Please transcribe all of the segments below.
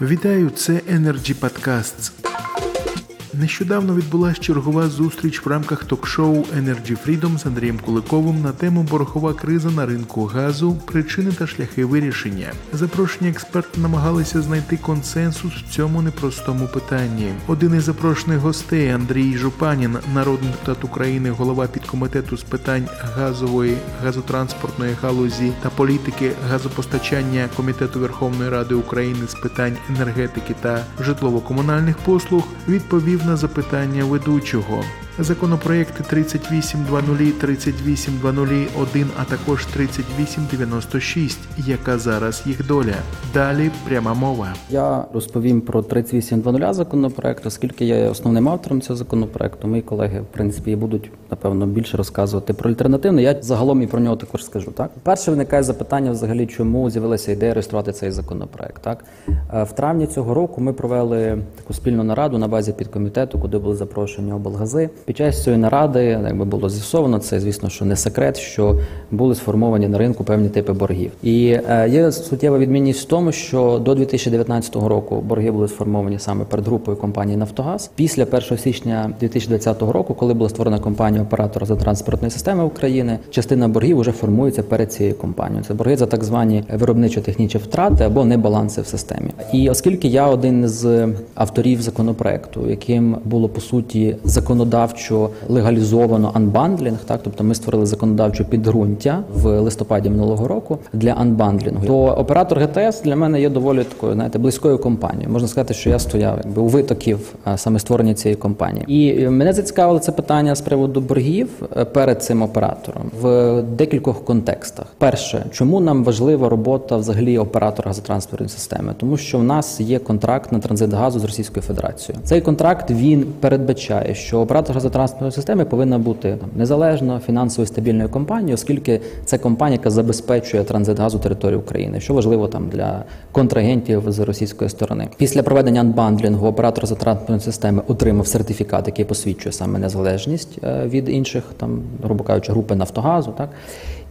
Вітаю, це Energy Podcasts. Нещодавно відбулася чергова зустріч в рамках ток-шоу Energy Freedom з Андрієм Куликовим на тему борохова криза на ринку газу, причини та шляхи вирішення. Запрошені експерти намагалися знайти консенсус в цьому непростому питанні. Один із запрошених гостей Андрій Жупанін, народний депутат України, голова підкомітету з питань газової, газотранспортної галузі та політики газопостачання комітету Верховної Ради України з питань енергетики та житлово-комунальних послуг, відповів на запитання ведучого. Законопроекти 3800, 3800-1, а також 3896. Яка зараз їх доля? Далі пряма мова. Я розповім про 3800 законопроект, оскільки я є основним автором цього законопроекту. Мої колеги, в принципі, будуть напевно більше розказувати про альтернативний. Я загалом і про нього також скажу. Так, перше виникає запитання, взагалі, чому з'явилася ідея реєструвати цей законопроект. Так Е, в травні цього року ми провели таку спільну нараду на базі підкомітету, куди були запрошені облгази. Під час цієї наради, якби було з'ясовано, це звісно, що не секрет, що були сформовані на ринку певні типи боргів. І е, є суттєва відмінність в тому, що до 2019 року борги були сформовані саме перед групою компанії Нафтогаз. Після 1 січня 2020 року, коли була створена компанія оператора за транспортної системи України, частина боргів вже формується перед цією компанією. Це борги за так звані виробничо-технічні втрати або небаланси в системі. І оскільки я один з авторів законопроекту, яким було по суті законодавчо легалізовано анбандлінг, так тобто ми створили законодавче підґрунтя в листопаді минулого року для анбандлінгу, то оператор ГТС для мене є доволі такою, знаєте, близькою компанією. Можна сказати, що я стояв якби у витоків саме створення цієї компанії, і е, мене зацікавило це питання з приводу боргів е, перед цим оператором в декількох контекстах. Перше, чому нам важлива робота взагалі оператора газотранспортної системи, тому що в нас є контракт на транзит газу з Російською Федерацією. Цей контракт він передбачає, що оператор газотранспортної системи повинна бути там незалежно фінансово стабільною компанією, оскільки це компанія, яка забезпечує транзит газу території України, що важливо там для контрагентів з російської сторони. Після проведення анбандлінгу оператор газотранспортної системи отримав сертифікат, який посвідчує саме незалежність е, від інших, там грубо кажучи, групи Нафтогазу, так.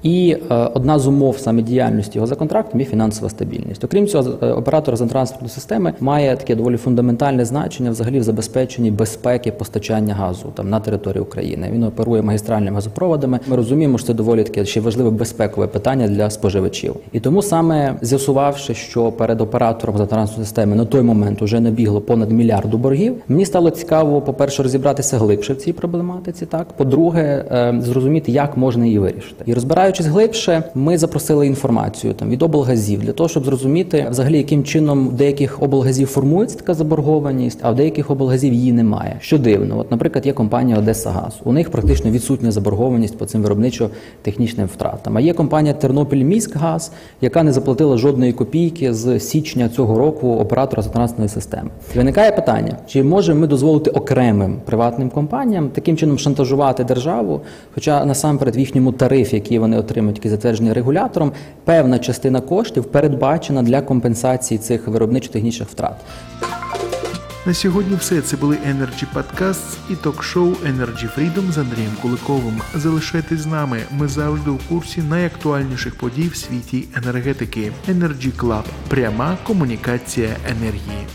І е, одна з умов саме діяльності його за контрактом є фінансова стабільність. Окрім цього, е, оператор газотранспортної системи має таке доволі фундаментальне значення взагалі в забезпеченні безпеки постачання газу там на території України. Він оперує магістральними газопроводами. Ми розуміємо, що це доволі таке ще важливе безпекове питання для споживачів. І тому саме з'ясувавши, що перед оператором газотранспортної системи на той момент уже набігло понад мільярду боргів, мені стало цікаво, по перше, розібратися глибше в цій проблематиці. Так, по-друге, е, зрозуміти, як можна її вирішити, і розбираючись глибше, ми запросили інформацію там від облгазів для того, щоб зрозуміти взагалі, яким чином в деяких облгазів формується така заборгованість, а в деяких облгазів її немає. Що дивно, от, наприклад, є компанія Одеса Газ. У них практично відсутня заборгованість по цим виробничо-технічним втратам. А є компанія Тернопіль Міськгаз, яка не заплатила жодної копійки з січня цього року оператора транспортної системи. Виникає питання: чи можемо ми дозволити окремим приватним компаніям таким чином шантажувати державу? Хоча насамперед в їхньому тарифі, який вони отримують, який затверджений регулятором, певна частина коштів передбачена для компенсації цих виробничо-технічних втрат. На сьогодні все. Це були Energy Podcasts і ток-шоу Energy Freedom з Андрієм Куликовим. Залишайтесь з нами. Ми завжди у курсі найактуальніших подій в світі енергетики. Energy Club. пряма комунікація енергії.